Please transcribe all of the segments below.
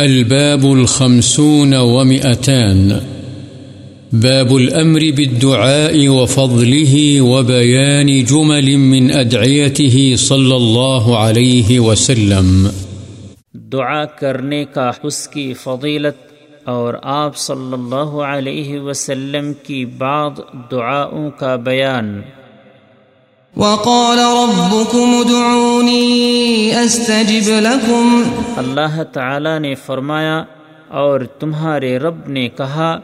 الباب الخمسون ومئتان. باب الأمر بالدعاء وفضله وبيان جمل من أدعيته صلى الله عليه وسلم. دعا کرنے کا حس کی فضیلت اور آپ صلی اللہ علیہ وسلم کی بعض دعاؤں کا بیان. وقال ربكم ادعوني استجب لكم. اللہ تعالی نے فرمایا اور تمہارے رب نے کہا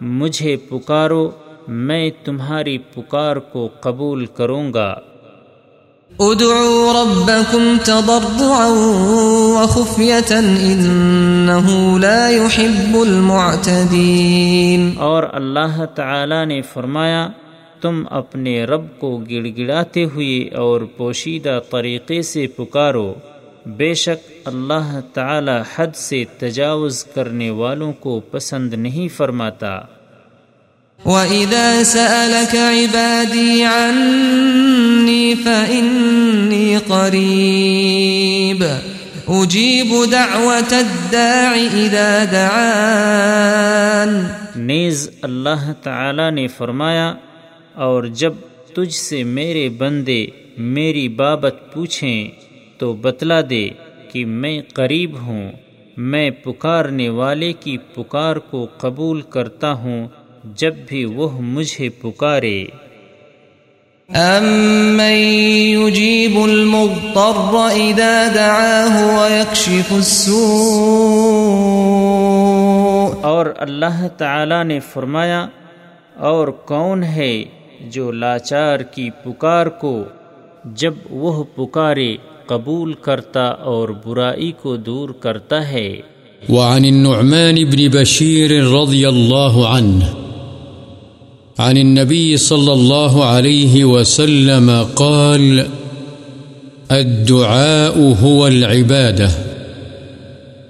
مجھے پکارو میں تمہاری پکار کو قبول کروں گا۔ ادعوا ربكم تضرعا وخفية إنه لا يحب المعتدين. اور اللہ تعالی نے فرمایا تم اپنے رب کو گڑ گڑاتے ہوئے اور پوشیدہ طریقے سے پکارو بے شک اللہ تعالی حد سے تجاوز کرنے والوں کو پسند نہیں فرماتا۔ وَإِذَا سَأَلَكَ عِبَادِي عَنِّي فَإِنِّي قَرِيبٌ۔ أُجِيبُ دَعْوَةَ الدَّاعِ إِذَا دَعَانِ۔ نیز اللہ تعالی نے فرمایا اور جب تجھ سے میرے بندے میری بابت پوچھیں تو بتلا دے کہ میں قریب ہوں۔ میں پکارنے والے کی پکار کو قبول کرتا ہوں جب بھی وہ مجھے پکارے۔ أَمَّن يُجِيبُ الْمُضْطَرَّ إِذَا دَعَاهُ وَيَكْشِفُ السُّوءَ۔ اور اللہ تعالی نے فرمایا اور کون ہے جو لاچار کی پکار کو جب وہ پکارے قبول کرتا اور برائی کو دور کرتا ہے۔ وعن النعمان بن بشير رضي الله عنه، عن النبي صلى الله عليه وسلم قال الدعاء هو العبادة،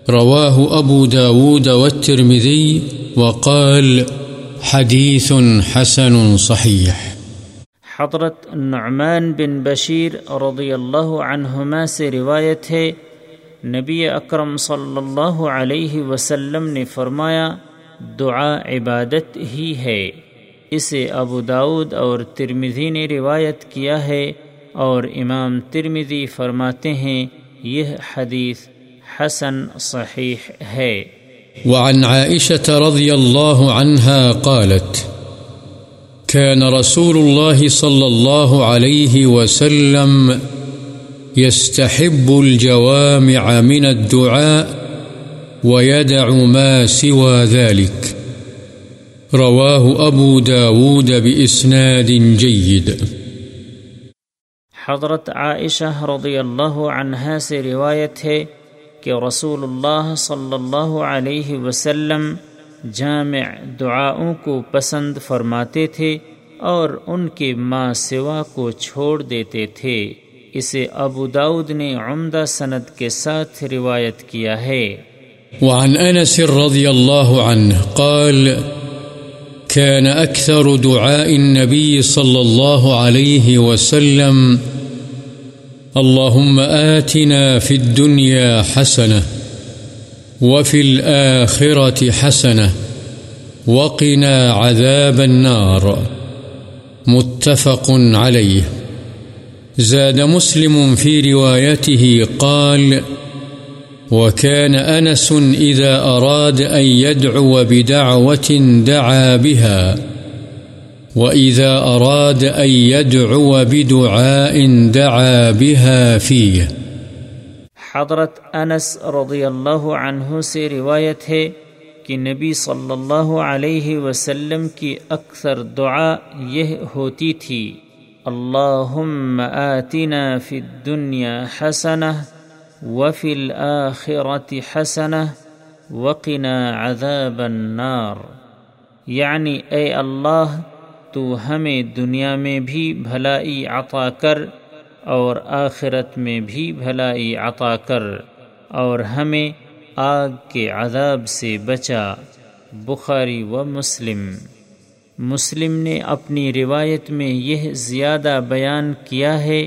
رواه أبو داود والترمذي وقال حديث حسن صحيح۔ حضرت نعمان بن بشیر رضی اللہ عنہما سے روایت ہے، نبی اکرم صلی اللہ علیہ وسلم نے فرمایا، دعا عبادت ہی ہے۔ اسے ابو داود اور ترمزی نے روایت کیا ہے اور امام ترمزی فرماتے ہیں، یہ حدیث حسن صحیح ہے۔ وعن عائشة رضي الله عنها قالت كان رسول الله صلى الله عليه وسلم يستحب الجوامع من الدعاء ويدع ما سوى ذلك. رواه أبو داود بإسناد جيد. حضرت عائشہ رضی اللہ عنہا سے روایت ہے کہ رسول اللہ صلی اللہ علیہ وسلم جامع دعاؤں کو پسند فرماتے تھے اور ان کے ماں سوا کو چھوڑ دیتے تھے۔ اسے ابو داود نے عمدہ سند کے ساتھ روایت کیا ہے۔ وعن أنس رضي الله عنه قال كان أكثر دعاء النبي صلى الله عليه وسلم اللهم آتنا في الدنيا حسنة وفي الآخرة حسنة وقنا عذاب النار. متفق عليه. زاد مسلم في روايته قال وكان أنس إذا أراد أن يدعو بدعوة دعا بها، وإذا أراد أن يدعو بدعاء دعا بها فيه. حضرت انس رضی اللہ عنہ سے روایت ہے کہ نبی صلی اللہ علیہ وسلم کی اکثر دعا یہ ہوتی تھی، اللہم آتنا فی الدنیا حسنہ وفی الآخرة حسنہ وقنا عذاب النار. یعنی اے اللہ، تو ہمیں دنیا میں بھی بھلائی عطا کر اور آخرت میں بھی بھلائی عطا کر اور ہمیں آگ کے عذاب سے بچا۔ بخاری و مسلم۔ مسلم نے اپنی روایت میں یہ زیادہ بیان کیا ہے،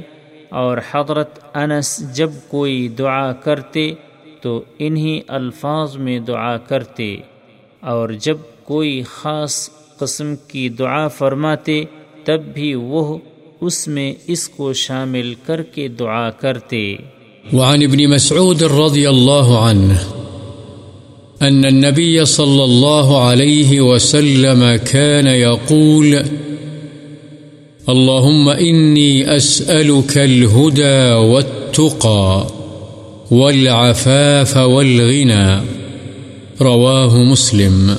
اور حضرت انس جب کوئی دعا کرتے تو انہی الفاظ میں دعا کرتے، اور جب کوئی خاص قسم کی دعا فرماتے تب بھی وہ اس میں اس کو شامل کر کے دعا کرتے۔ وعن ابن مسعود رضی اللہ عنہ أن النبي صلى الله عليه وسلم كان يقول اللهم إني أسألك الهدى والتقى والعفاف والغنى رواه مسلم۔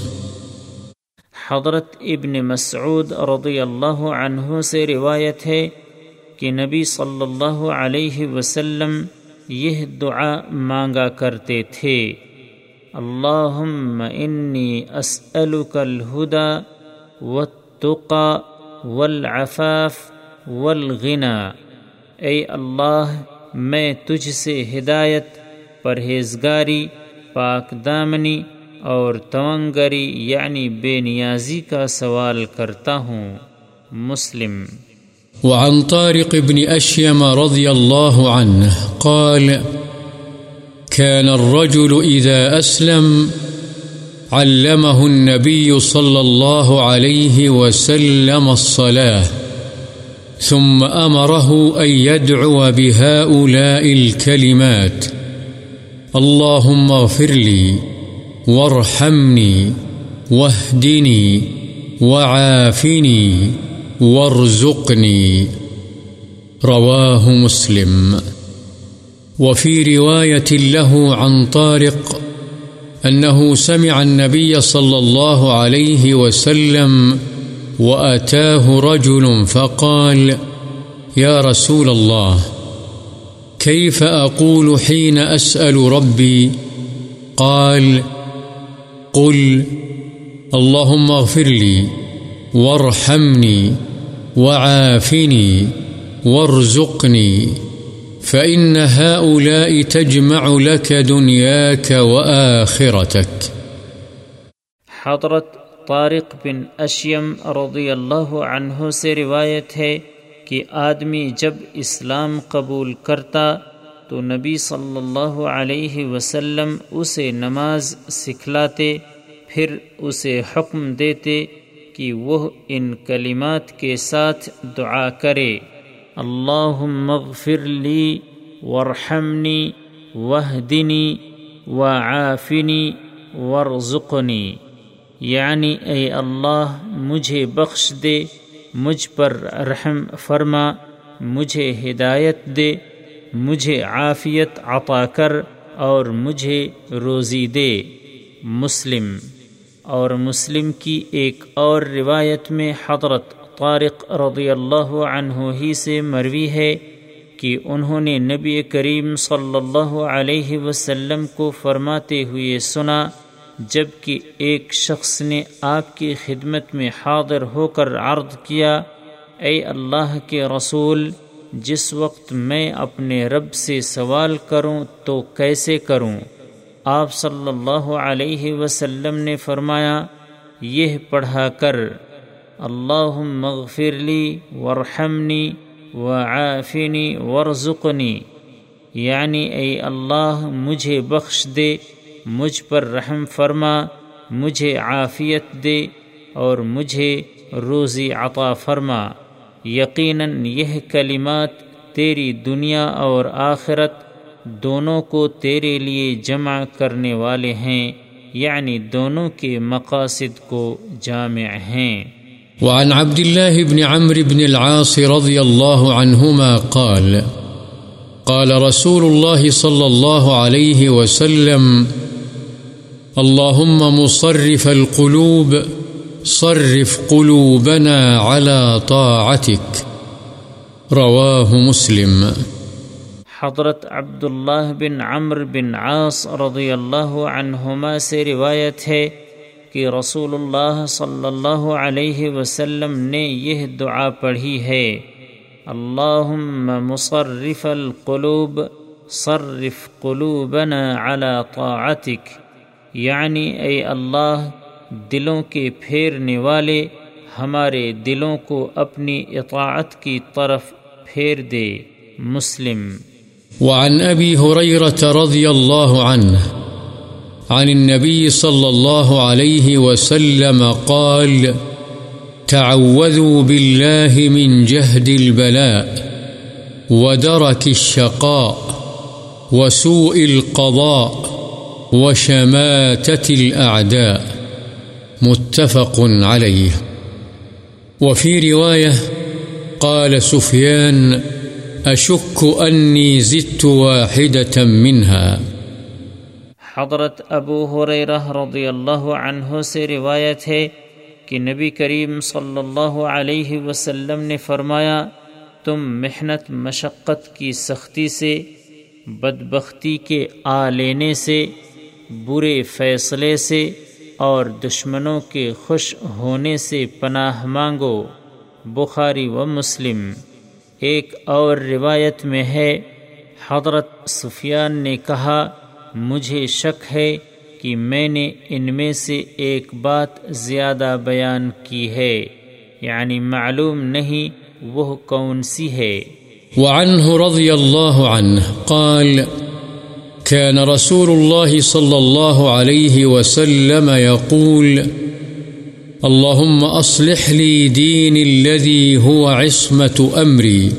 حضرت ابن مسعود رضی اللہ عنہ سے روایت ہے کہ نبی صلی اللہ علیہ وسلم یہ دعا مانگا کرتے تھے۔ اللهم إني أسألك الهدى والتقى والعفاف والغنى۔ اے اللہ، میں تجھ سے ہدایت، پرہیزگاری، پاک دامنی اور تونگری یعنی بے نیازی کا سوال کرتا ہوں، مسلم۔ وعن طارق بن أشيم رضي الله عنه قال، كان الرجل إذا أسلم علمه النبي صلى الله عليه وسلم الصلاة، ثم أمره أن يدعو بهؤلاء الكلمات، اللهم اغفر لي وارحمني، واهدني، وعافني، وارزقني. رواه مسلم. وفي رواية له عن طارق أنه سمع النبي صلى الله عليه وسلم وأتاه رجل فقال، يا رسول الله، كيف أقول حين أسأل ربي؟ قال قل، اللهم اغفر لي وارحمني وعافني وارزقني، فإن هؤلاء تجمع لك دنياك وآخرتك. حضرت طارق بن اشیم رضی اللہ عنہ سے روایت ہے کہ آدمی جب اسلام قبول کرتا تو نبی صلی اللہ علیہ وسلم اسے نماز سکھلاتے، پھر اسے حکم دیتے کہ وہ ان کلمات کے ساتھ دعا کرے۔ اللهم اغفر لي وارحمني واهدني وعافني وارزقني یعنی اے اللہ، مجھے بخش دے، مجھ پر رحم فرما، مجھے ہدایت دے۔ مجھے عافیت عطا کر اور مجھے روزی دے۔ مسلم۔ اور مسلم کی ایک اور روایت میں حضرت طارق رضی اللہ عنہ ہی سے مروی ہے کہ انہوں نے نبی کریم صلی اللہ علیہ وسلم کو فرماتے ہوئے سنا جبکہ ایک شخص نے آپ کی خدمت میں حاضر ہو کر عرض کیا، اے اللہ کے رسول جس وقت میں اپنے رب سے سوال کروں تو کیسے کروں؟ آپ صلی اللہ علیہ وسلم نے فرمایا، یہ پڑھا کر اللهم اغفر لي وارحمني وعافني وارزقني یعنی اے اللہ مجھے بخش دے، مجھ پر رحم فرما، مجھے عافیت دے اور مجھے روزی عطا فرما۔ یقیناً یہ کلمات تیری دنیا اور آخرت دونوں کو تیرے لیے جمع کرنے والے ہیں یعنی دونوں کے مقاصد کو جامع ہیں۔ وعن عبد الله بن عمرو بن العاص رضي الله عنهما قال قال رسول الله صلى الله عليه وسلم، اللهم مصرف القلوب صرف قلوبنا على طاعتك۔ رواه مسلم۔ حضرت عبداللہ بن عمر بن عاص رضی اللہ عنہما سے روایت ہے کہ رسول اللہ صلی اللہ علیہ وسلم نے یہ دعا پڑھی ہے۔ اللہ مصرف القلوب، صرف قلوبنا على طاعتك یعنی اے اللہ دلوں کے پھیرنے والے ہمارے دلوں کو اپنی اطاعت کی طرف پھیر دے۔ مسلم۔ وعن أبي هريرة رضي الله عنه عن النبي صلى الله عليه وسلم قال تعوذوا بالله من جهد البلاء ودرك الشقاء وسوء القضاء وشماتة الأعداء. متفق عليه. وفي رواية قال سفيان، أشك أني زدت واحدة منها. حضرت ابو حریرہ رضی اللہ عنہ سے روایت ہے کہ نبی کریم صلی اللہ علیہ وسلم نے فرمایا، تم محنت، مشقت کی سختی سے، بدبختی کے آ لینے سے، برے فیصلے سے اور دشمنوں کے خوش ہونے سے پناہ مانگو۔ بخاری و مسلم۔ ایک اور روایت میں ہے، حضرت سفیان نے کہا، مجھے شک ہے کہ میں نے ان میں سے ایک بات زیادہ بیان کی ہے۔ یعنی معلوم نہیں وہ کون سی ہے۔ وعنه رضي الله عنه قال كان رسول الله صلى الله عليه وسلم يقول، اللهم أصلح لي دين الذي هو عصمة أمري،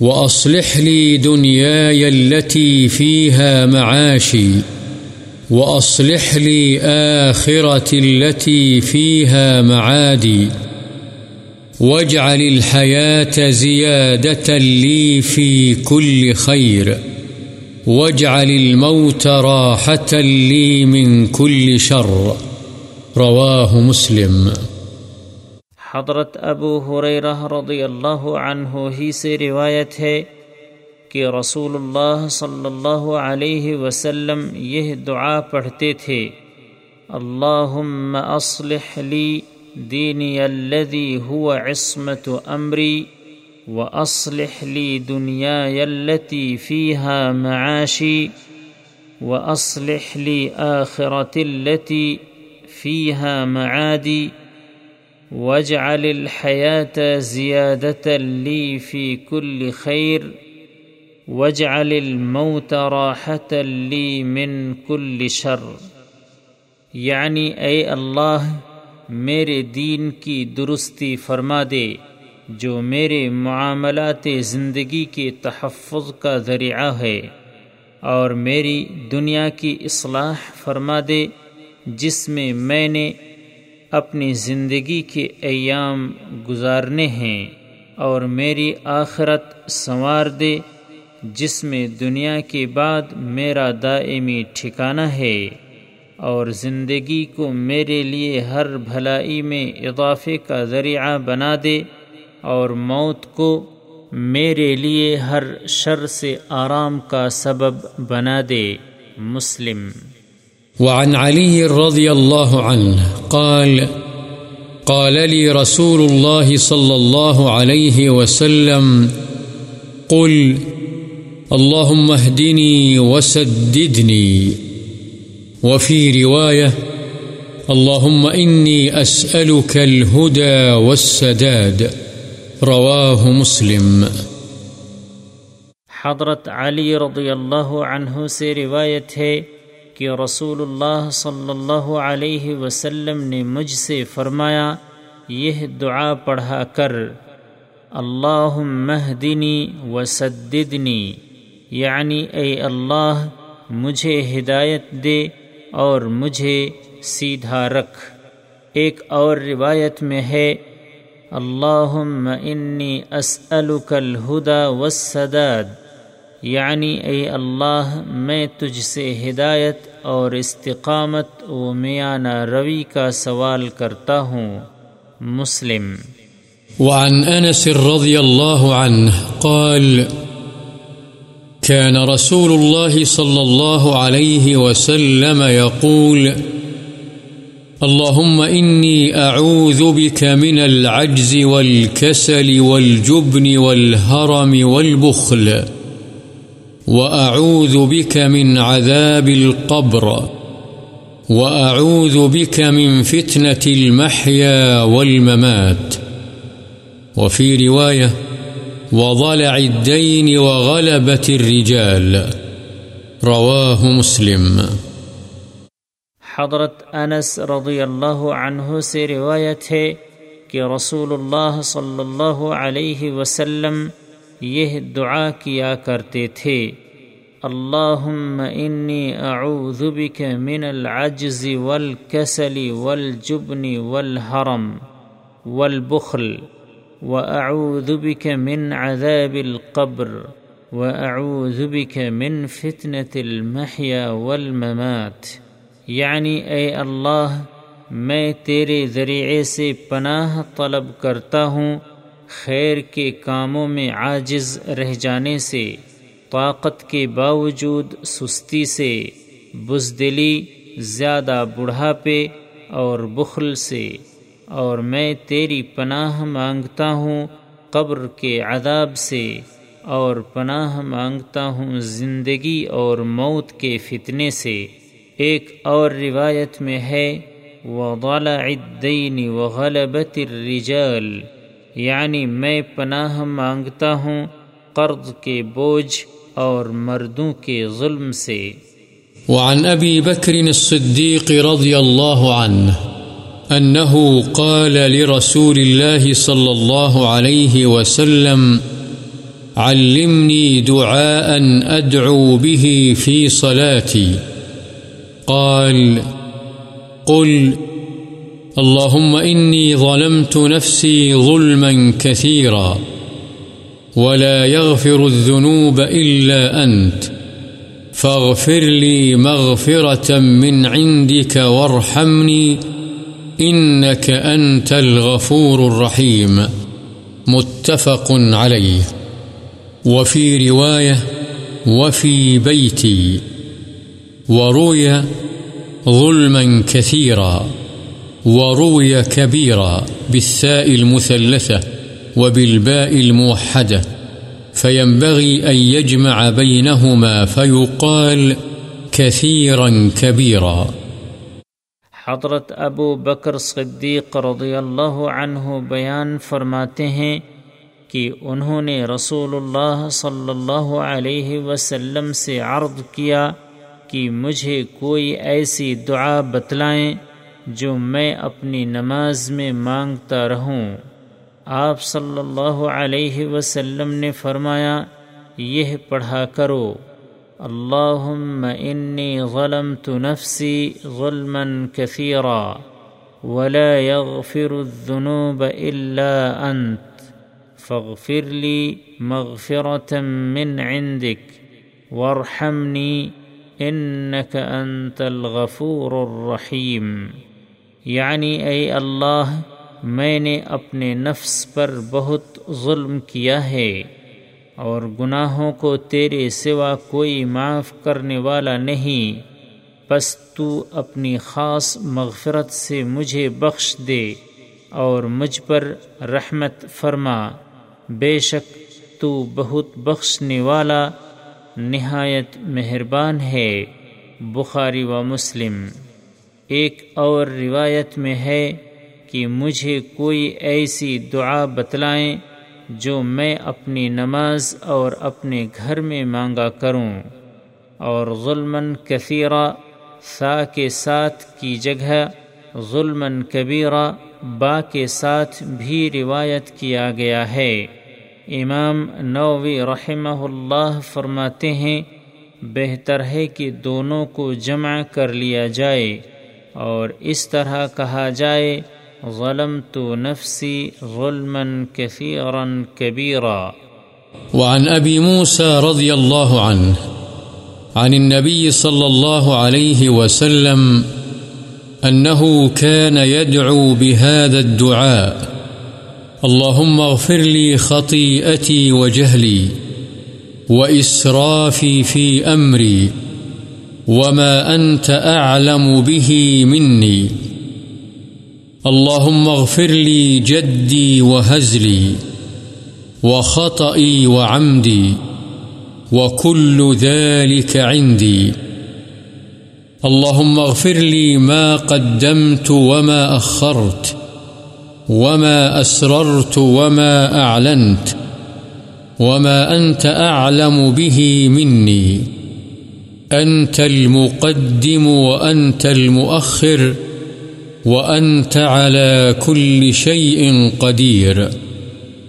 وأصلح لي دنياي التي فيها معاشي، وأصلح لي آخرة التي فيها معادي، واجعل الحياة زيادة لي في كل خير. واجعل الموت راحة لي من كل شر. رواه مسلم. حضرت ابو حریرہ رضی اللہ عنہ ہی سے روایت ہے کہ رسول اللہ صلی اللہ علیہ وسلم یہ دعا پڑھتے تھے، اللہم اصلح لی دینی الذي هو عصمة امری واصلح لي دنياي التي فيها معاشي واصلح لي آخرتي التي فيها معادي واجعل الحياة زيادة لي في كل خير واجعل الموت راحة لي من كل شر یعنی اے اللہ میرے دین کی درستی فرما دے جو میرے معاملات زندگی کے تحفظ کا ذریعہ ہے اور میری دنیا کی اصلاح فرما دے، جس میں میں نے اپنی زندگی کے ایام گزارنے ہیں اور میری آخرت سنوار دے، جس میں دنیا کے بعد میرا دائمی ٹھکانہ ہے اور زندگی کو میرے لیے ہر بھلائی میں اضافے کا ذریعہ بنا دے۔ اور موت کو میرے لیے ہر شر سے آرام کا سبب بنا دے مسلم۔ وعن علي رضي الله عنه قال قال لي رسول الله صلى الله عليه وسلم، قل اللهم اهدني وسددني وفي رواية اللهم إني أسألك الهدى والسداد۔ رواه مسلم. حضرت علی رضی اللہ عنہ سے روایت ہے کہ رسول اللہ صلی اللہ علیہ وسلم نے مجھ سے فرمایا، یہ دعا پڑھا کر اللہ مہدنی و سدنی یعنی اے اللہ، مجھے ہدایت دے اور مجھے سیدھا رکھ۔ ایک اور روایت میں ہے اللہ انی اسألک الہدا والسداد یعنی اے اللہ، میں تجھ سے ہدایت اور استقامت و میانہ روی کا سوال کرتا ہوں۔ مسلم۔ وعن انس رضی اللہ عنہ قال كان رسول الله صلى الله عليه وسلم يقول اللهم إني أعوذ بك من العجز والكسل والجبن والهرم والبخل، وأعوذ بك من عذاب القبر، وأعوذ بك من فتنة المحيا والممات. وفي رواية، وضلع الدين وغلبة الرجال، رواه مسلم. حضرت انس رضی اللہ عنہ سے روایت ہے کہ رسول اللہ صلی اللہ علیہ وسلم یہ دعا کیا کرتے تھے۔ اللهم إني أعوذ بك من العجز والكسل والجبن والهرم والبخل وأعوذ بك من عذاب القبر وأعوذ بك من فتنة المحيا والممات۔ یعنی يعني أي الله میں تیرے ذریعے سے پناہ طلب کرتا ہوں خیر کے کاموں میں عاجز رہ جانے سے، طاقت کے باوجود سستی سے، بزدلی، زیادہ بڑھاپے اور بخل سے۔ اور میں تیری پناہ مانگتا ہوں قبر کے عذاب سے، اور پناہ مانگتا ہوں زندگی اور موت کے فتنے سے۔ ایک اور روایت میں ہے، وضلع الدین وغلبت الرجال یعنی میں پناہ مانگتا ہوں قرض کے بوجھ اور مردوں کے ظلم سے۔ وعن أبي بكر الصديق رضي الله عنه أنه قال لرسول الله صلى الله عليه وسلم علمني دعاء أدعو به في صلاتي قال، قل، اللهم إني ظلمت نفسي ظلما كثيرا ولا يغفر الذنوب إلا أنت، فاغفر لي مغفرة من عندك وارحمني، إنك أنت الغفور الرحيم. متفق عليه. وفي رواية، وفي بيتي. وروي ظلما كثيرا وروي كبيرا بالثاء المثلثة وبالباء الموحدة فينبغي أن يجمع بينهما فيقال كثيرا كبيرا حضرت ابو بکر صدیق رضی اللہ عنہ بیان فرماتے ہیں کہ انہوں نے رسول اللہ صلی اللہ علیہ وسلم سے عرض کیا کہ مجھے کوئی ایسی دعا بتلائیں جو میں اپنی نماز میں مانگتا رہوں۔ آپ صلی اللہ علیہ وسلم نے فرمایا، یہ پڑھا کرو۔ اللهم إني ظلمت نفسي ظلما كثيرا ولا يغفر الذنوب إلا أنت فاغفر لي مغفرة من عندك وارحمني إنك أنت الغفور الرحيم. یعنی يعني أي الله میں نے اپنے نفس پر بہت ظلم کیا ہے، اور گناہوں کو تیرے سوا کوئی معاف کرنے والا نہیں۔ پس تو اپنی خاص مغفرت سے مجھے بخش دے، اور مجھ پر رحمت فرما۔ بے شک تو بہت بخشنے والا نہایت مہربان ہے بخاری و مسلم۔ ایک اور روایت میں ہے کہ مجھے کوئی ایسی دعا بتلائیں جو میں اپنی نماز اور اپنے گھر میں مانگا کروں، اور ظلمن کثیرہ سا کے ساتھ کی جگہ ظلمن کبیرہ با کے ساتھ بھی روایت کیا گیا ہے۔ امام نووی رحمہ اللہ فرماتے ہیں، بہتر ہے کہ دونوں کو جمع کر لیا جائے اور اس طرح کہا جائے، ظلمت نفسي ظلما كثيرا كبيرا وعن أبي موسى رضي الله عنه عن النبي صلى الله عليه وسلم أنه كان يدعو بهذا الدعاء۔ اللهم اغفر لي خطيئتي وجهلي وإسرافي في أمري وما أنت أعلم به مني اللهم اغفر لي جدي وهزلي وخطئي وعمدي وكل ذلك عندي اللهم اغفر لي ما قدمت وما أخرت وما أسررت وما أعلنت وما أنت أعلم به مني أنت المقدم وأنت المؤخر وأنت على كل شيء قدير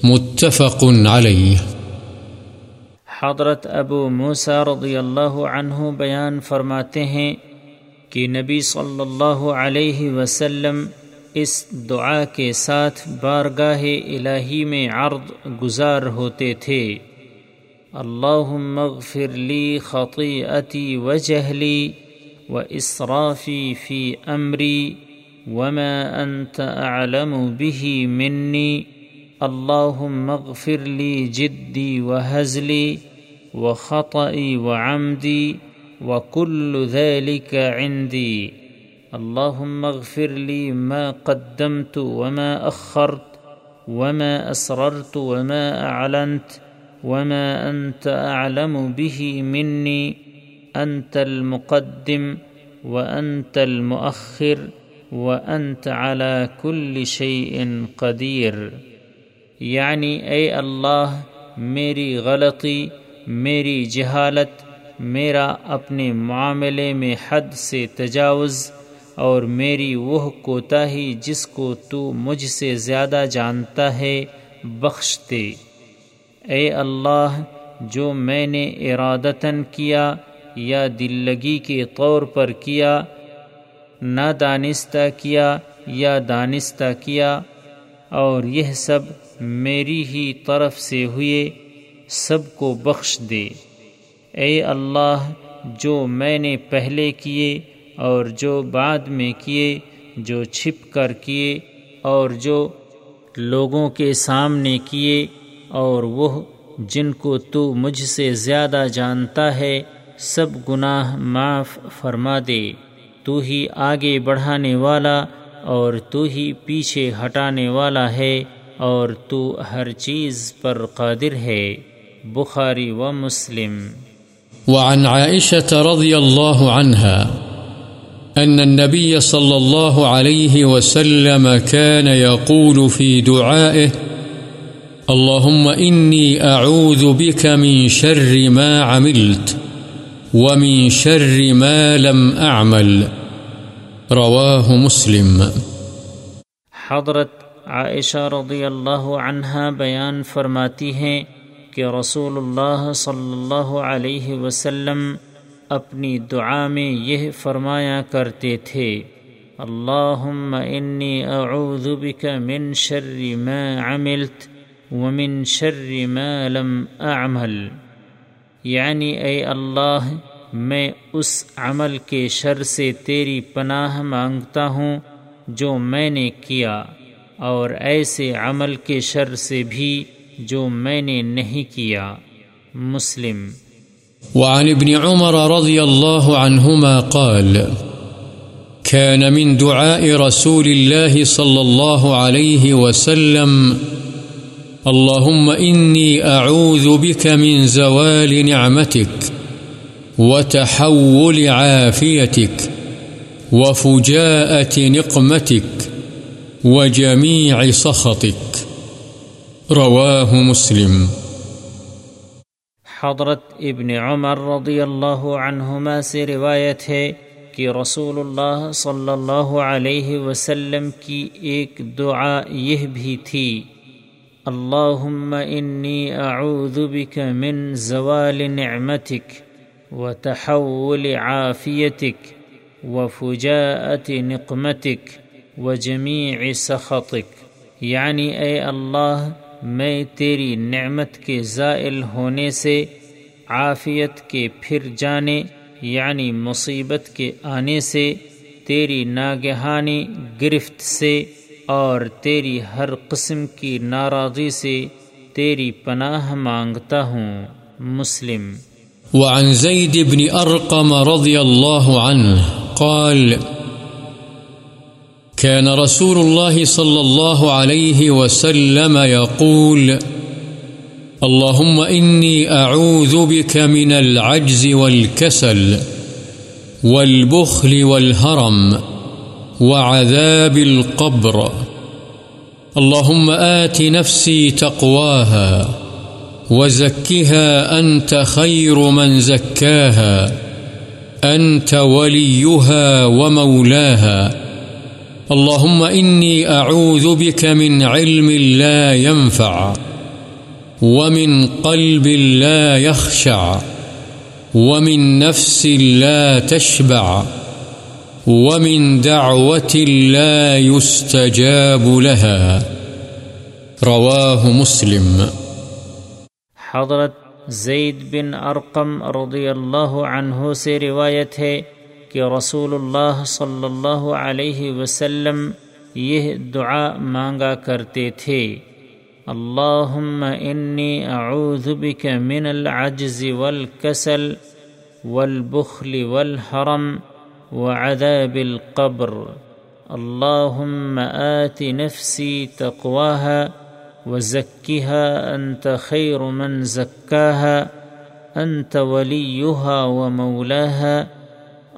متفق عليه حضرت ابو موسیٰ رضی اللہ عنہ بیان فرماتے ہیں کہ نبی صلی اللہ علیہ وسلم اس دعا کے ساتھ بارگاہ الہی میں عرض گزار ہوتے تھے۔ اللہ مغفر لی خطیعتی و جہلی و اسرافی فی امری وما انت اعلم به منی۔ اللہ مغفر لی جدی و حضلی و خطعی و عمدی و کل ذلك عندی۔ اللهم اغفر لي ما قدمت وما أخرت وما أسررت وما أعلنت وما أنت أعلم به مني، أنت المقدم وأنت المؤخر وأنت على كل شيء قدير. یعنی اے اللہ، میری غلطی، میری جہالت، میرا اپنے معاملے میں حد سے تجاوز اور میری وہ کوتاہی جس کو تو مجھ سے زیادہ جانتا ہے، بخش دے۔ اے اللہ، جو میں نے ارادتاً کیا یا دل لگی کے طور پر کیا، نہ دانستہ کیا یا دانستہ کیا، اور یہ سب میری ہی طرف سے ہوئے، سب کو بخش دے۔ اے اللہ، جو میں نے پہلے کیے اور جو بعد میں کیے، جو چھپ کر کیے، اور جو لوگوں کے سامنے کیے، اور وہ جن کو تو مجھ سے زیادہ جانتا ہے، سب گناہ معاف فرما دے۔ تو ہی آگے بڑھانے والا اور تو ہی پیچھے ہٹانے والا ہے، اور تو ہر چیز پر قادر ہے۔ بخاری و مسلم۔ وعن عائشة رضی اللہ عنہ أن النبي صلى الله عليه وسلم كان يقول في دعائه، اللهم إني أعوذ بك من شر ما عملت ومن شر ما لم أعمل. رواه مسلم. حضرت عائشہ رضی اللہ عنہ بیان فرماتی ہیں کہ رسول اللہ صلی اللہ علیہ وسلم اپنی دعا میں یہ فرمایا کرتے تھے، اللہم انی اعوذ بک من شر ما عملت ومن شر ما لم اعمل. یعنی اے اللہ، میں اس عمل کے شر سے تیری پناہ مانگتا ہوں جو میں نے کیا، اور ایسے عمل کے شر سے بھی جو میں نے نہیں کیا۔ مسلم وعن ابن عمر رضي الله عنهما قال، كان من دعاء رسول الله صلى الله عليه وسلم، اللهم إني أعوذ بك من زوال نعمتك وتحول عافيتك وفجاءة نقمتك وجميع سخطك. رواه مسلم. حضرت ابن عمر رضی اللہ عنہما سے روایت ہے کہ رسول اللہ صلی اللہ علیہ وسلم کی ایک دعا یہ بھی تھی، اللہم انی اعوذ بک من زوال نعمتک وتحول عافیتک وفجاءت نقمتک وجمیع سخطک. یعنی اے اللہ میں تیری نعمت کے زائل ہونے سے عافیت کے پھر جانے یعنی مصیبت کے آنے سے، تیری ناگہانی گرفت سے اور تیری ہر قسم کی ناراضی سے تیری پناہ مانگتا ہوں، مسلم۔ وعن زید بن ارقم رضی اللہ عنہ قال كان رسول الله صلى الله عليه وسلم يقول، اللهم إني أعوذ بك من العجز والكسل والبخل والهرم وعذاب القبر. اللهم آت نفسي تقواها وزكها أنت خير من زكاها، أنت وليها ومولاها. اللهم إني أعوذ بك من علم لا ينفع ومن قلب لا يخشع ومن نفس لا تشبع ومن دعوة لا يستجاب لها رواه مسلم. حضرت زید بن ارقم رضی اللہ عنہ سے روایت ہے کہ رسول اللہ صلی اللہ علیہ وسلم یہ دعا مانگا کرتے تھے۔ اللهم إني أعوذ بك من العجز والكسل والبخل والهرم وعذاب القبر۔ اللهم آت نفسي تقواها وزكها أنت خير من زكاها أنت وليها ومولاها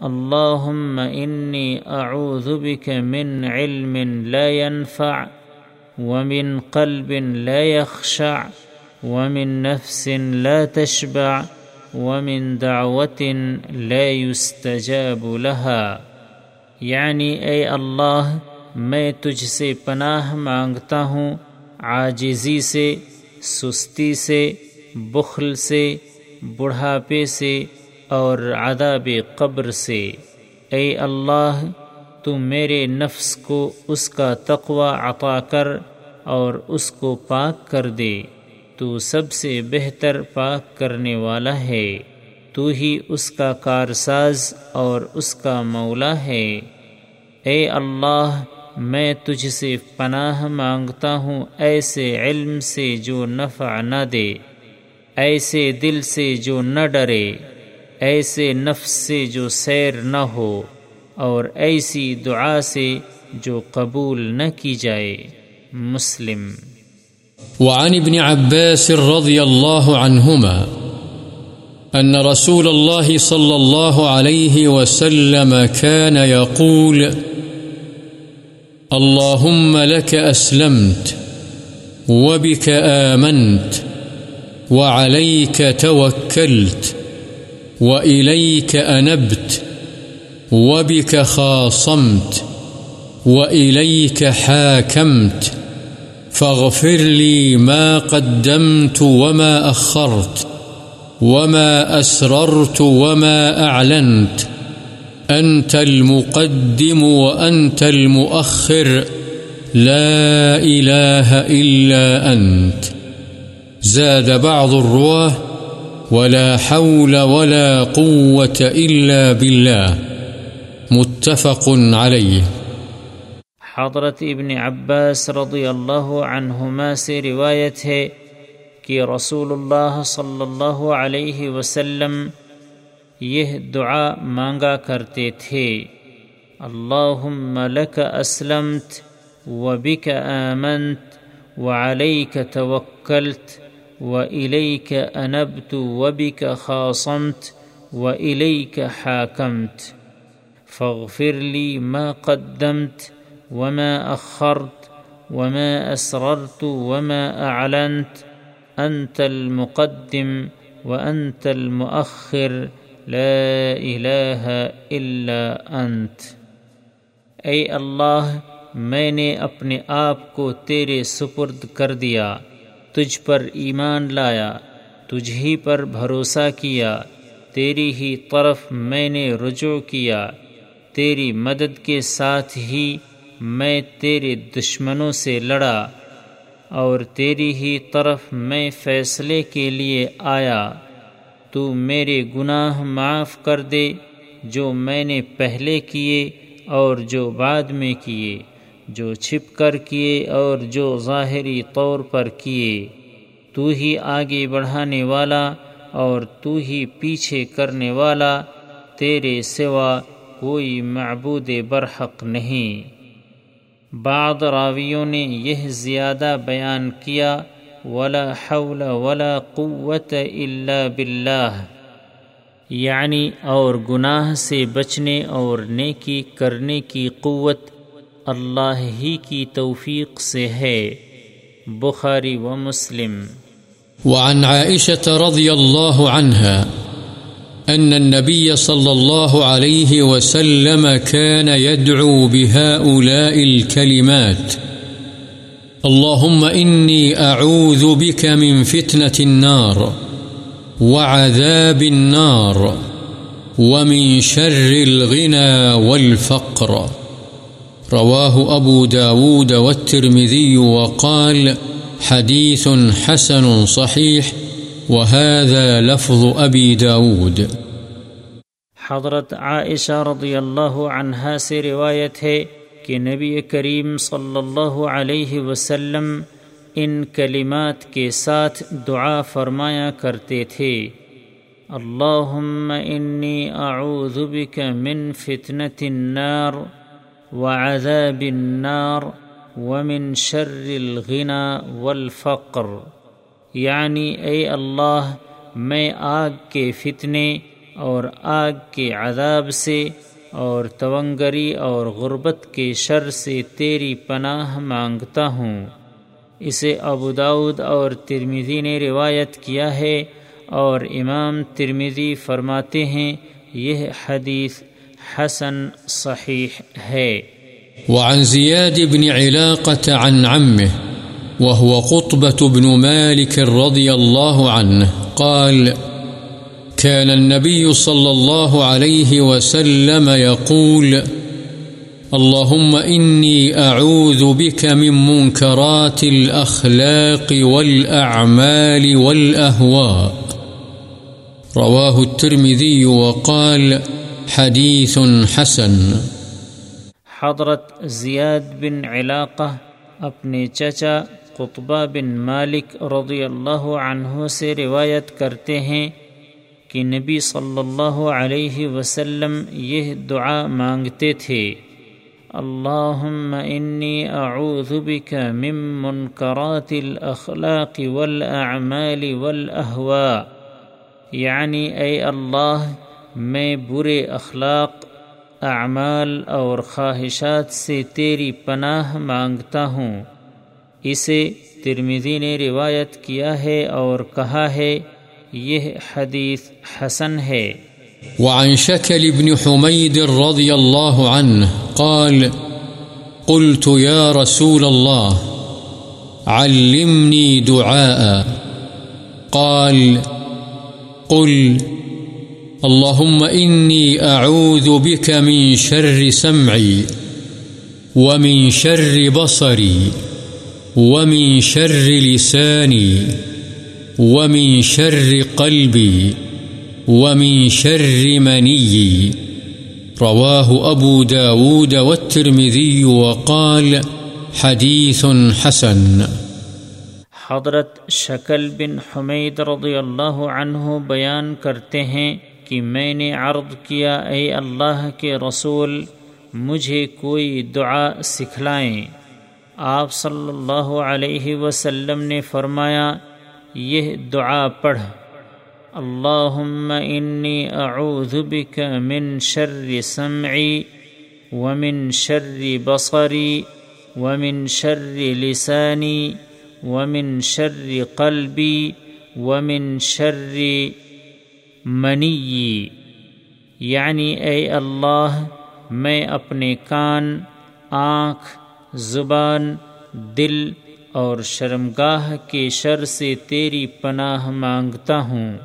اللهم إني أعوذ بك من علم لا ينفع، ومن قلب لا يخشع، ومن نفس لا تشبع، ومن دعوة لا يستجاب لها۔ یعنی اے اللہ، میں تجھ سے پناہ مانگتا ہوں، عاجزی سے، سستی سے، بخل سے، بڑھاپے سے اور عذاب قبر سے، اے اللہ، تو میرے نفس کو اس کا تقوی عطا کر اور اس کو پاک کر دے۔ تو سب سے بہتر پاک کرنے والا ہے۔ تو ہی اس کا کارساز اور اس کا مولا ہے۔ اے اللہ، میں تجھ سے پناہ مانگتا ہوں ایسے علم سے جو نفع نہ دے، ایسے دل سے جو نہ ڈرے۔ ایسے نفس سے جو سیر نہ ہو اور ایسی دعا سے جو قبول نہ کی جائے۔ مسلم۔ وعن ابن عباس رضي الله عنهما أن رسول الله صلى الله عليه وسلم كان يقول اللهم لك أسلمت وبك آمنت وعليك توكلت وإليك أنبت وبك خاصمت وإليك حاكمت فاغفر لي ما قدمت وما أخرت وما أسررت وما أعلنت أنت المقدم وأنت المؤخر لا إله إلا أنت زاد بعض الرواه ولا حول ولا قوة إلا بالله. متفق علیہ حضرت ابن عباس رضی اللہ عنہما سے روایت ہے کہ رسول اللہ صلی اللہ علیہ وسلم یہ دعا مانگا کرتے تھے. اللہم لک اسلمت وبک آمنت وعلیک توکلت وإليك أنبت وبك خاصمت وإليك حاكمت فاغفر لي ما قدمت وما أخرت وما أسررت وما أعلنت أنت المقدم وأنت المؤخر لا إله إلا أنت اے اللہ، میں نے اپنے آپ کو تیرے سپرد کر دیا۔ تجھ پر ایمان لایا، تجھ ہی پر بھروسہ کیا، تیری ہی طرف میں نے رجوع کیا، تیری مدد کے ساتھ ہی میں تیرے دشمنوں سے لڑا، اور تیری ہی طرف میں فیصلے کے لیے آیا۔ تو میرے گناہ معاف کر دے، جو میں نے پہلے کیے اور جو بعد میں کیے۔ جو چھپ کر کیے اور جو ظاہری طور پر کیے، تو ہی آگے بڑھانے والا اور تو ہی پیچھے کرنے والا تیرے سوا کوئی معبود برحق نہیں۔ بعض راویوں نے یہ زیادہ بیان کیا، ولا حول ولا قوت الا باللہ یعنی اور گناہ سے بچنے اور نیکی کرنے کی قوت اللہ ہی کی توفیق سے ہے۔ بخاری و مسلم۔ وعن عائشة رضي الله عنها أن النبي صلى الله عليه وسلم كان يدعو بهؤلاء الكلمات اللهم إني أعوذ بك من فتنة النار وعذاب النار ومن شر الغنى والفقر۔ رواه أبو داود والترمذي وقال حديث حسن صحيح، وهذا لفظ أبي داود. حضرت عائشہ رضی اللہ عنہا سے روایت ہے کہ نبی کریم صلی اللہ علیہ وسلم ان کلمات کے ساتھ دعا فرمایا کرتے تھے۔ اللہم انی اعوذ بک من فتنة النار وعذاب النار ومن شر الغنى والفقر۔ یعنی اے اللہ، میں آگ کے فتنے اور آگ کے عذاب سے اور تونگری اور غربت کے شر سے تیری پناہ مانگتا ہوں۔ اسے ابو داود اور ترمیدی نے روایت کیا ہے اور امام ترمیدی فرماتے ہیں، یہ حدیث حسن صحیح ہے۔ وعن زياد بن علاقة عن عمه، وهو قطبة بن مالك رضي الله عنه، قال كان النبي صلى الله عليه وسلم يقول اللهم إني أعوذ بك من منكرات الأخلاق والأعمال والأهواء. رواه الترمذي وقال حديث حسن۔ حضرت زیاد بن علاقہ اپنے چچا قطبہ بن مالک رضی اللہ عنہ سے روایت کرتے ہیں کہ نبی صلی اللہ علیہ وسلم یہ دعا مانگتے تھے۔ اللہم انی اعوذ بک من منکرات الاخلاق والاعمال والاہواء یعنی اے اللہ میں برے اخلاق، اعمال اور خواہشات سے تیری پناہ مانگتا ہوں۔ اسے ترمیدی نے روایت کیا ہے اور کہا ہے، یہ حدیث حسن ہے۔ وعن شكل بن حميد رضي الله عنه قال، قلت يا رسول الله، علمني دعاء۔ قال، قل اللهم إني أعوذ بك من شر سمعي ومن شر بصري ومن شر لساني ومن شر قلبي ومن شر مني رواه أبو داود والترمذي وقال حديث حسن حضرت شکل بن حمید رضی اللہ عنہ بیان کرتے ہیں کہ میں نے عرض کیا، اے اللہ کے رسول، مجھے کوئی دعا سکھلائیں۔ آپ صلی اللہ علیہ وسلم نے فرمایا، یہ دعا پڑھ۔ اللہم انی اعوذ بک من شر سمعی ومن شر بصری ومن شر لسانی ومن شر قلبی ومن شر منی یعنی اے اللہ، میں اپنے کان، آنکھ، زبان، دل اور شرمگاہ کے شر سے تیری پناہ مانگتا ہوں۔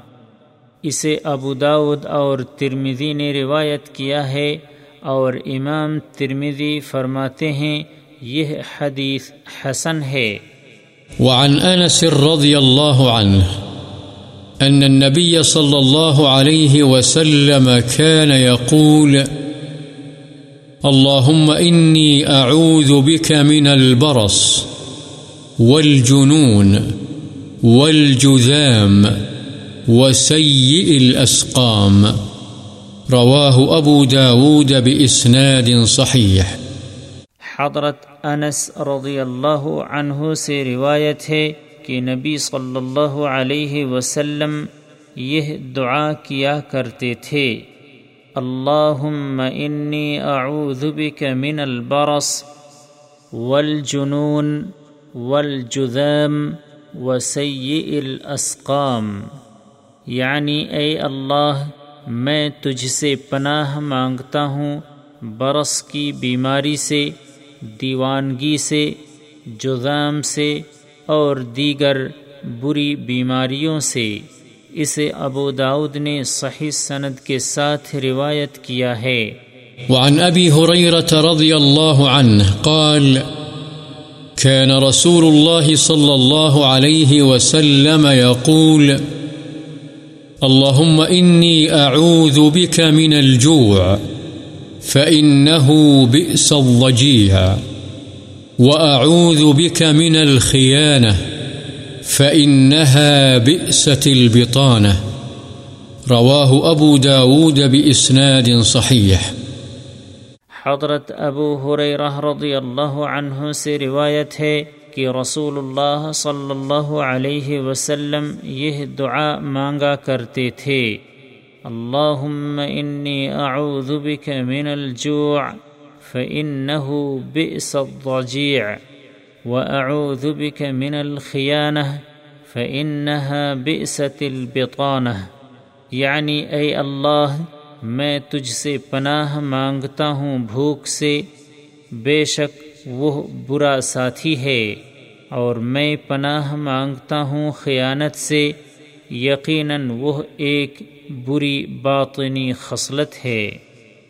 اسے ابو داود اور ترمزی نے روایت کیا ہے اور امام ترمزی فرماتے ہیں، یہ حدیث حسن ہے۔ وعن انس رضی اللہ عنہ أن النبي صلى الله عليه وسلم كان يقول، اللهم إني أعوذ بك من البرص والجنون والجذام وسيء الأسقام. رواه أبو داود بإسناد صحيح. حضرت انس رضی اللہ عنہ سے روایت ہے کہ نبی صلی اللہ علیہ وسلم یہ دعا کیا کرتے تھے۔ اللہم انی اعوذ بک من البرص والجنون والجذام وسيئ الاسقام۔ یعنی اے اللہ، میں تجھ سے پناہ مانگتا ہوں برس کی بیماری سے، دیوانگی سے، جذام سے اور دیگر بری بیماریوں سے، اسے ابو داود نے صحیح سند کے ساتھ روایت کیا ہے۔ وعن ابی حریرت رضی اللہ عنہ قال كان رسول الله صلى الله عليه وسلم يقول اللهم إني أعوذ بك من الجوع فإنه بئس الضجيع وأعوذ بك من الخيانة فإنها بئست البطانة رواه أبو داود بإسناد صحيح حضرت ابو حریرہ رضی اللہ عنہ سے روایت ہے کہ رسول اللہ صلی اللہ علیہ وسلم یہ دعا مانگا کرتے تھے۔ اللہم انی اعوذ بک من الجوع۔ فإنه بئس الضجیع وأعوذ بك من الخيانة فإنها بئست البطانة یعنی اے اللہ، میں تجھ سے پناہ مانگتا ہوں بھوک سے، بے شک وہ برا ساتھی ہے، اور میں پناہ مانگتا ہوں خیانت سے، یقیناً وہ ایک بری باطنی خصلت ہے۔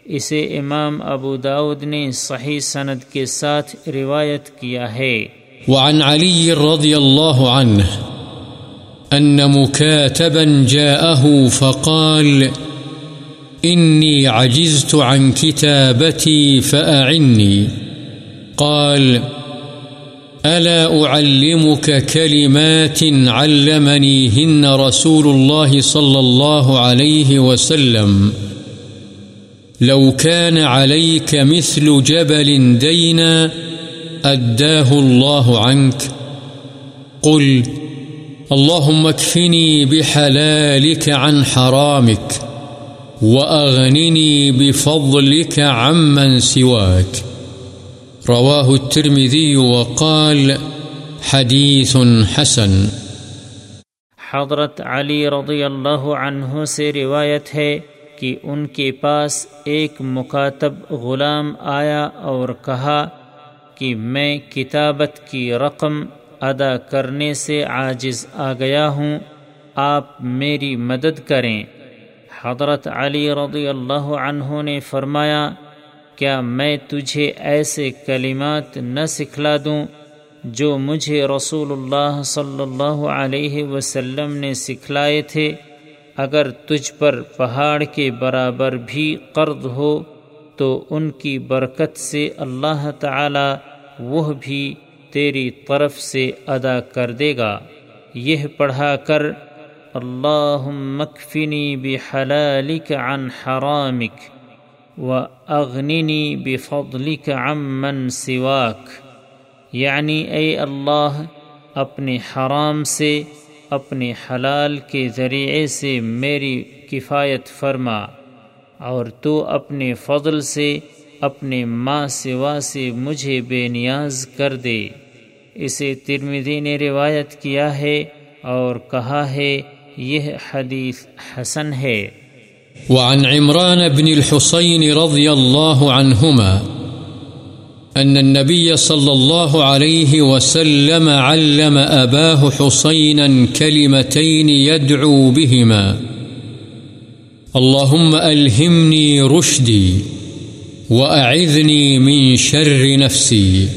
اسے امام ابو داود نے صحیح سند کے ساتھ روایت کیا ہے۔ وعن علي رضي الله عنه أن مكاتبا جاءه فقال إني عجزت عن كتابتي فأعني قال ألا أعلمك كلمات علمنيهن رسول الله صلى الله عليه وسلم وقال لو كان عليك مثل جبل دينا أداه الله عنك. قل، اللهم اكفني بحلالك عن حرامك وأغنني بفضلك عمن سواك. رواه الترمذي وقال، حديث حسن. حضرت علی رضی اللہ عنہ سے روایت ہے کہ ان کے پاس ایک مکاتب غلام آیا اور کہا کہ میں کتابت کی رقم ادا کرنے سے عاجز آ گیا ہوں، آپ میری مدد کریں۔ حضرت علی رضی اللہ عنہ نے فرمایا، کیا میں تجھے ایسے کلمات نہ سکھلا دوں جو مجھے رسول اللہ صلی اللہ علیہ وسلم نے سکھلائے تھے؟ اگر تجھ پر پہاڑ کے برابر بھی قرض ہو، تو ان کی برکت سے اللہ تعالی وہ بھی تیری طرف سے ادا کر دے گا۔ یہ پڑھا کر اللہ مکفنی بحلالک عن حرامک و اغننی بفضلک عمن سواک۔ یعنی اے اللہ، اپنے حرام سے اپنے حلال کے ذریعے سے میری کفایت فرما اور تو اپنے فضل سے، اپنے ماں سوا سے مجھے بے نیاز کر دے۔ اسے ترمدی نے روایت کیا ہے اور کہا ہے، یہ حدیث حسن ہے۔ وعن عمران بن الحسين رضي الله عنهما أن النبي صلى الله عليه وسلم علم أباه حسينا كلمتين يدعو بهما. اللهم ألهمني رشدي وأعذني من شر نفسي.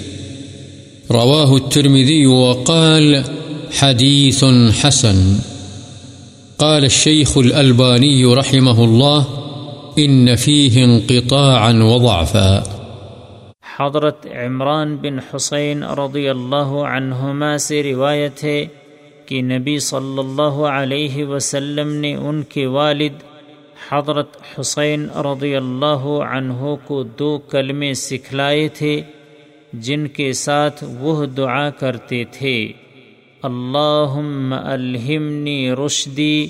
رواه الترمذي وقال حديث حسن. قال الشيخ الألباني رحمه الله إن فيه انقطاعا وضعفا. حضرت عمران بن حسین رضی اللہ عنہما سے روایت ہے کہ نبی صلی اللہ علیہ وسلم نے ان کے والد حضرت حسین رضی اللہ عنہ کو دو کلمے سکھلائے تھے، جن کے ساتھ وہ دعا کرتے تھے۔ اللہم الہمنی رشدی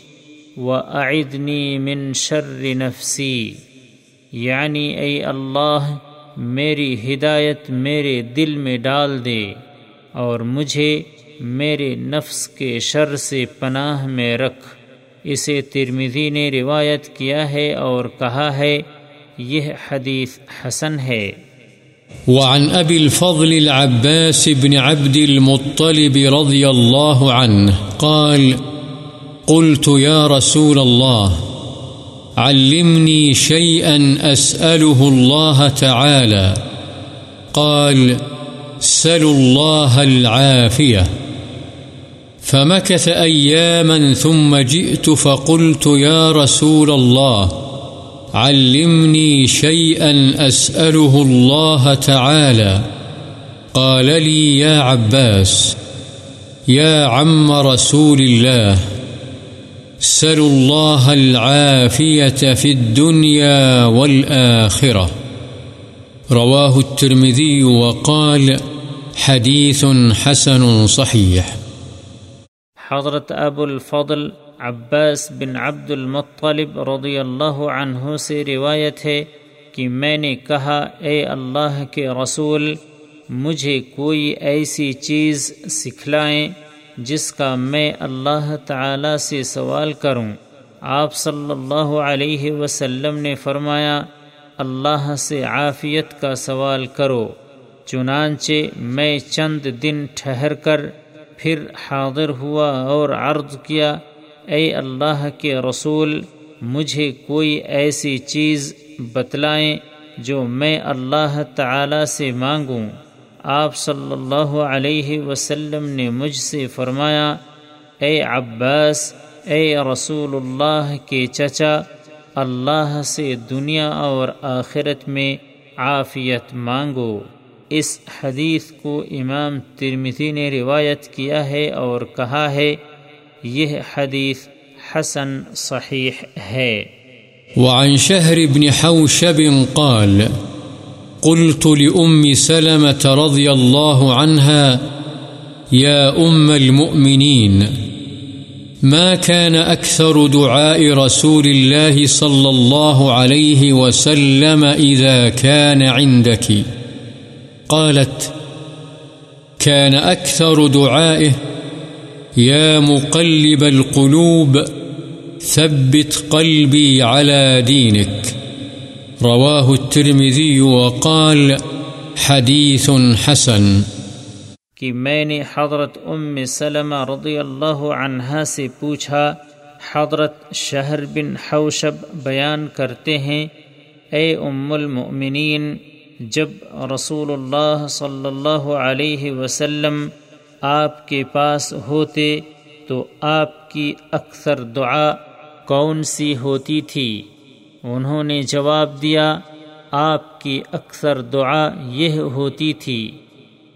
و اعدنی من شر نفسی۔ یعنی اے اللہ میری ہدایت میرے دل میں ڈال دے اور مجھے میرے نفس کے شر سے پناہ میں رکھ۔ اسے ترمذی نے روایت کیا ہے اور کہا ہے، یہ حدیث حسن ہے۔ وعن أبي الفضل العباس بن عبد المطلب رضي الله عنه قال، قلت يا رسول الله علمني شيئا أسأله الله تعالى. قال، سلوا الله العافية. فمكث أياما ثم جئت فقلت، يا رسول الله، علمني شيئا أسأله الله تعالى. قال لي، يا عباس، يا عم رسول الله. سلوا الله العافية في الدنيا والآخرة. رواه الترمذي وقال حديث حسن صحيح. حضرت ابو الفضل عباس بن عبد المطلب رضی اللہ عنہ سے روایت ہے کہ میں نے کہا، اے اللہ کے رسول، مجھے کوئی ایسی چیز سکھلائیں جس کا میں اللہ تعالی سے سوال کروں۔ آپ صلی اللہ علیہ وسلم نے فرمایا، اللہ سے عافیت کا سوال کرو۔ چنانچہ میں چند دن ٹھہر کر پھر حاضر ہوا اور عرض کیا، اے اللہ کے رسول، مجھے کوئی ایسی چیز بتلائیں جو میں اللہ تعالی سے مانگوں۔ آپ صلی اللہ علیہ وسلم نے مجھ سے فرمایا، اے عباس، اے رسول اللہ کے چچا، اللہ سے دنیا اور آخرت میں عافیت مانگو۔ اس حدیث کو امام ترمثی نے روایت کیا ہے اور کہا ہے، یہ حدیث حسن صحیح ہے۔ وعن شهر بن حوشب قال قلت لأم سلمة رضي الله عنها، يا أم المؤمنين، ما كان أكثر دعاء رسول الله صلى الله عليه وسلم إذا كان عندك؟ قالت، كان أكثر دعائه، يا مقلب القلوب، ثبت قلبي على دينك. رواه الترمذي وقال حديث حسن. کہ میں نے حضرت ام سلمہ رضی اللہ عنہا سے پوچھا، حضرت شہر بن حوشب بیان کرتے ہیں، اے ام المؤمنین، جب رسول اللہ صلی اللہ علیہ وسلم آپ کے پاس ہوتے تو آپ کی اکثر دعا کون سی ہوتی تھی؟ انہوں نے جواب دیا، آپ کی اکثر دعا یہ ہوتی تھی،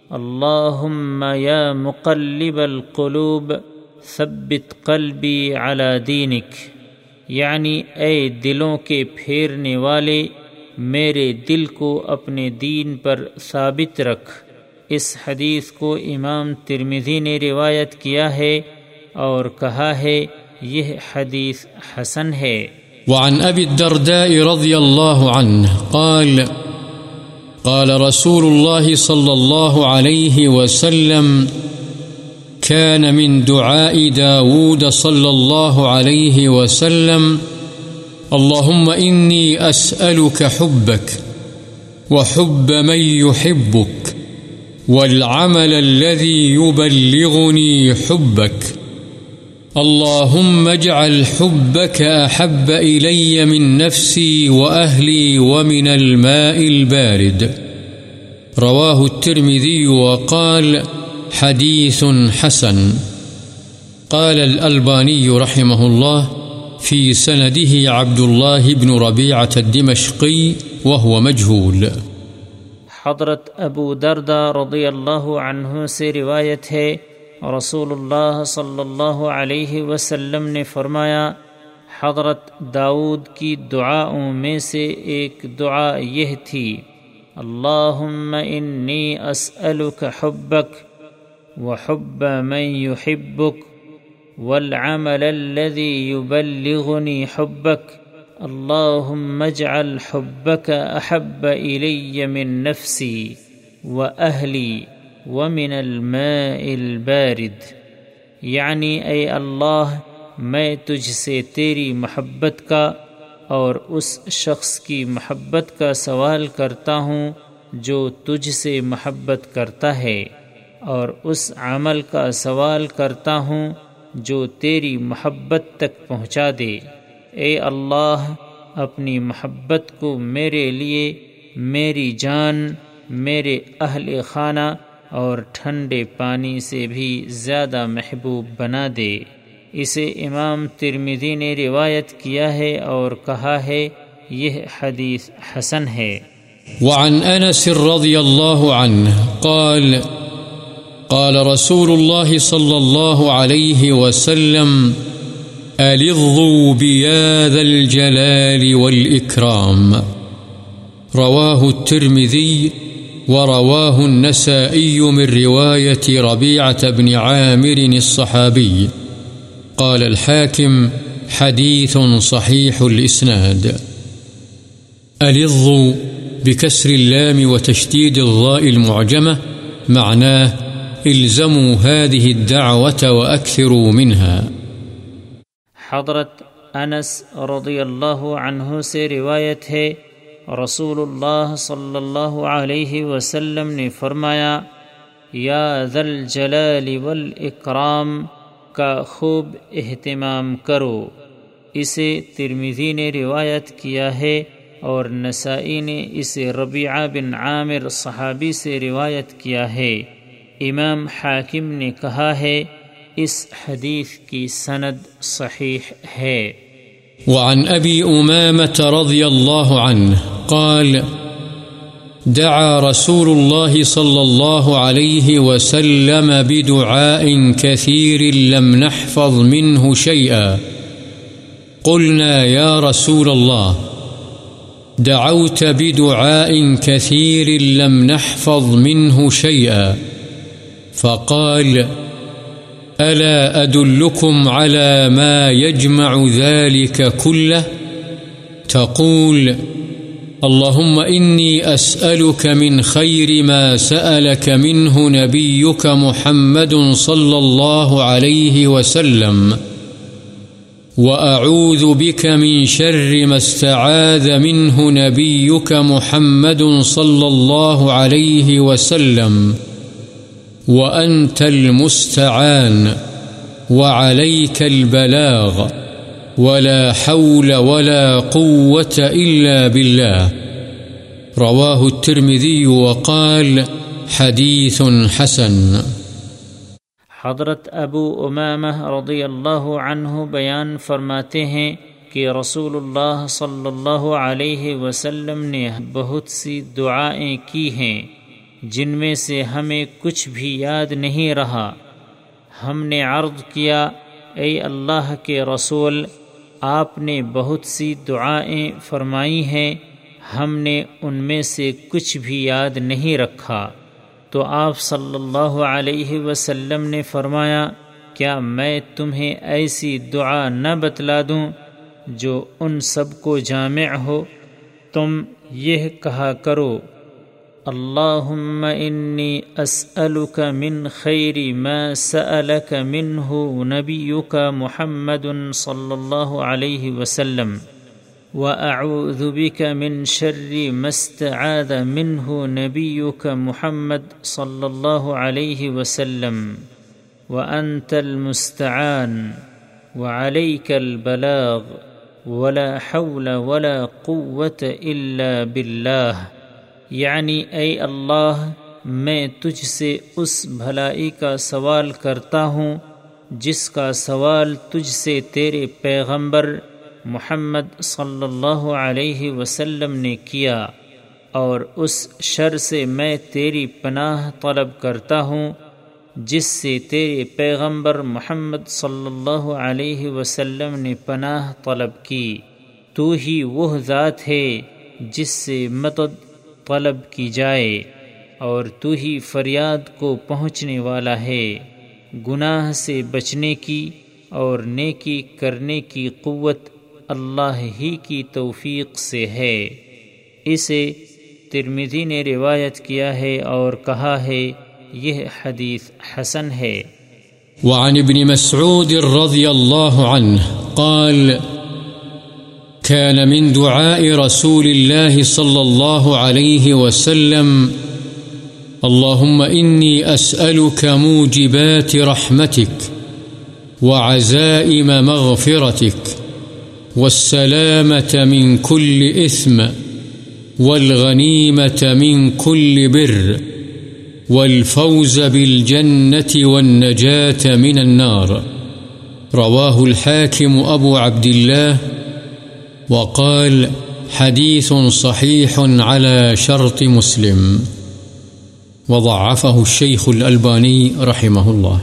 اللہم یا مقلب القلوب، ثبت قلبی علی دینک. یعنی اے دلوں کے پھیرنے والے، میرے دل کو اپنے دین پر ثابت رکھ۔ اس حدیث کو امام ترمذی نے روایت کیا ہے اور کہا ہے، یہ حدیث حسن ہے۔ وعن ابی الدرداء رضی اللہ عنہ قال قال رسول الله صلى الله عليه وسلم، كان من دعاء داود صلى الله عليه وسلم، اللهم إني أسألك حبك وحب من يحبك والعمل الذي يبلغني حبك. اللهم اجعل حبك أحب إلي من نفسي وأهلي ومن الماء البارد. رواه الترمذي وقال حديث حسن. قال الألباني رحمه الله في سنده عبد الله بن ربيعة الدمشقي وهو مجهول. حضرت ابو دردہ رضی اللہ عنہ سے روایت ہے رسول اللہ صلی اللہ علیہ وسلم نے فرمایا، حضرت داود کی دعاؤں میں سے ایک دعا یہ تھی، اللہم انی اسألک حبک وحب من يحبك والعمل الذي يبلغني حبك اللهم اجعل حبك أحب إلي من نفسي وأهلي ومن الماء البارد. یعنی اے اللہ، میں تجھ سے تیری محبت کا اور اس شخص کی محبت کا سوال کرتا ہوں جو تجھ سے محبت کرتا ہے، اور اس عمل کا سوال کرتا ہوں جو تیری محبت تک پہنچا دے۔ اے اللہ، اپنی محبت کو میرے لیے، میری جان، میرے اہل خانہ اور ٹھنڈے پانی سے بھی زیادہ محبوب بنا دے۔ اسے امام ترمدی نے روایت کیا ہے اور کہا ہے، یہ حدیث حسن ہے۔ وعن انس رضی اللہ عنہ قال قال رسول الله صلى الله عليه وسلم، ألظوا بياذ الجلال والإكرام۔ رواه الترمذي ورواه النسائي من رواية ربيعة بن عامر الصحابي. قال الحاكم حديث صحيح الإسناد. ألظ بكسر اللام وتشديد الضاء المعجمة، معناه الزموا هذه الدعوة وأكثروا منها. حضرت انس رضی اللہ عنہ سے روایت ہے رسول اللہ صلی اللہ علیہ وسلم نے فرمایا یا ذل جلال والاکرام کا خوب اہتمام کرو اسے ترمیزی نے روایت کیا ہے اور نسائی نے اسے ربیعہ بن عامر صحابی سے روایت کیا ہے امام حاکم نے کہا ہے اس حدیث کی سند صحیح ہے وعن أبي أمامة رضي الله عنه قال دعا رسول الله صلى الله عليه وسلم بدعاء كثير لم نحفظ منه شيئا. قلنا يا رسول الله، دعوت بدعاء كثير لم نحفظ منه شيئا. فقال فقال ألا أدلكم على ما يجمع ذلك كله تقول اللهم إني أسألك من خير ما سألك منه نبيك محمد صلى الله عليه وسلم وأعوذ بك من شر ما استعاذ منه نبيك محمد صلى الله عليه وسلم وأنت المستعان وعليك البلاغ ولا حول ولا قوة إلا بالله. رواه الترمذي وقال حديث حسن. حضرت ابو امامہ رضی اللہ عنہ بیان فرماتے ہیں کہ رسول اللہ صلی اللہ علیہ وسلم نے بہت سی دعائیں کی ہیں۔ جن میں سے ہمیں کچھ بھی یاد نہیں رہا۔ ہم نے عرض کیا، اے اللہ کے رسول، آپ نے بہت سی دعائیں فرمائی ہیں، ہم نے ان میں سے کچھ بھی یاد نہیں رکھا۔ تو آپ صلی اللہ علیہ وسلم نے فرمایا، کیا میں تمہیں ایسی دعا نہ بتلا دوں جو ان سب کو جامع ہو؟ تم یہ کہا کرو۔ اللهم إني أسألك من خير ما سألك منه نبيك محمد صلى الله عليه وسلم وأعوذ بك من شر ما استعاذ منه نبيك محمد صلى الله عليه وسلم وأنت المستعان وعليك البلاغ ولا حول ولا قوة إلا بالله یعنی اے اللہ، میں تجھ سے اس بھلائی کا سوال کرتا ہوں، جس کا سوال تجھ سے تیرے پیغمبر محمد صلی اللہ علیہ وسلم نے کیا، اور اس شر سے میں تیری پناہ طلب کرتا ہوں، جس سے تیرے پیغمبر محمد صلی اللہ علیہ وسلم نے پناہ طلب کی۔ تو ہی وہ ذات ہے جس سے مدد طلب کی جائے اور تو ہی فریاد کو پہنچنے والا ہے، گناہ سے بچنے کی اور نیکی کرنے کی قوت اللہ ہی کی توفیق سے ہے۔ اسے ترمزی نے روایت کیا ہے اور کہا ہے، یہ حدیث حسن ہے۔ وعن ابن مسعود رضي الله عنه قال كان من دعاء رسول الله صلى الله عليه وسلم. اللهم إني أسألك موجبات رحمتك وعزائم مغفرتك والسلامة من كل إثم والغنيمة من كل بر والفوز بالجنة والنجاة من النار. رواه الحاكم أبو عبد الله وقال حديث صحيح على شرط مسلم. وضعفه الشيخ الألباني رحمه الله.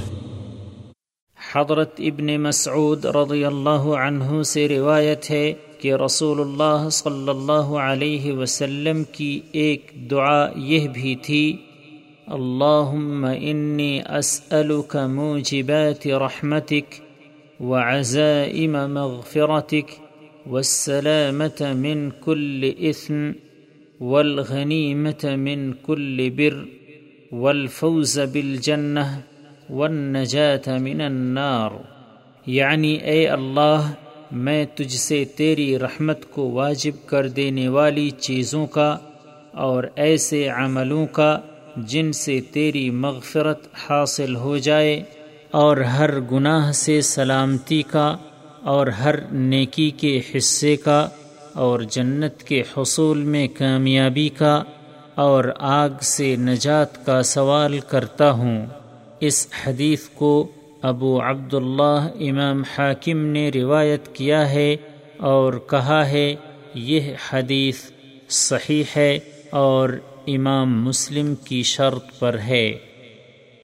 حضرت ابن مسعود رضی اللہ عنہ سے روایت ہے کہ رسول اللہ صلی اللہ علیہ وسلم کی ایک دعا یہ بھی تھی، اللہم انی اسألک موجبات رحمتک وعزائم مغفرتک والسلامة من كل إثم والغنيمة من كل بر والفوز بالجنة والنجات من النار. یعنی اے اللہ، میں تجھ سے تیری رحمت کو واجب کر دینے والی چیزوں کا اور ایسے عملوں کا جن سے تیری مغفرت حاصل ہو جائے اور ہر گناہ سے سلامتی کا اور ہر نیکی کے حصے کا اور جنت کے حصول میں کامیابی کا اور آگ سے نجات کا سوال کرتا ہوں۔ اس حدیث کو ابو عبداللہ امام حاکم نے روایت کیا ہے اور کہا ہے، یہ حدیث صحیح ہے اور امام مسلم کی شرط پر ہے۔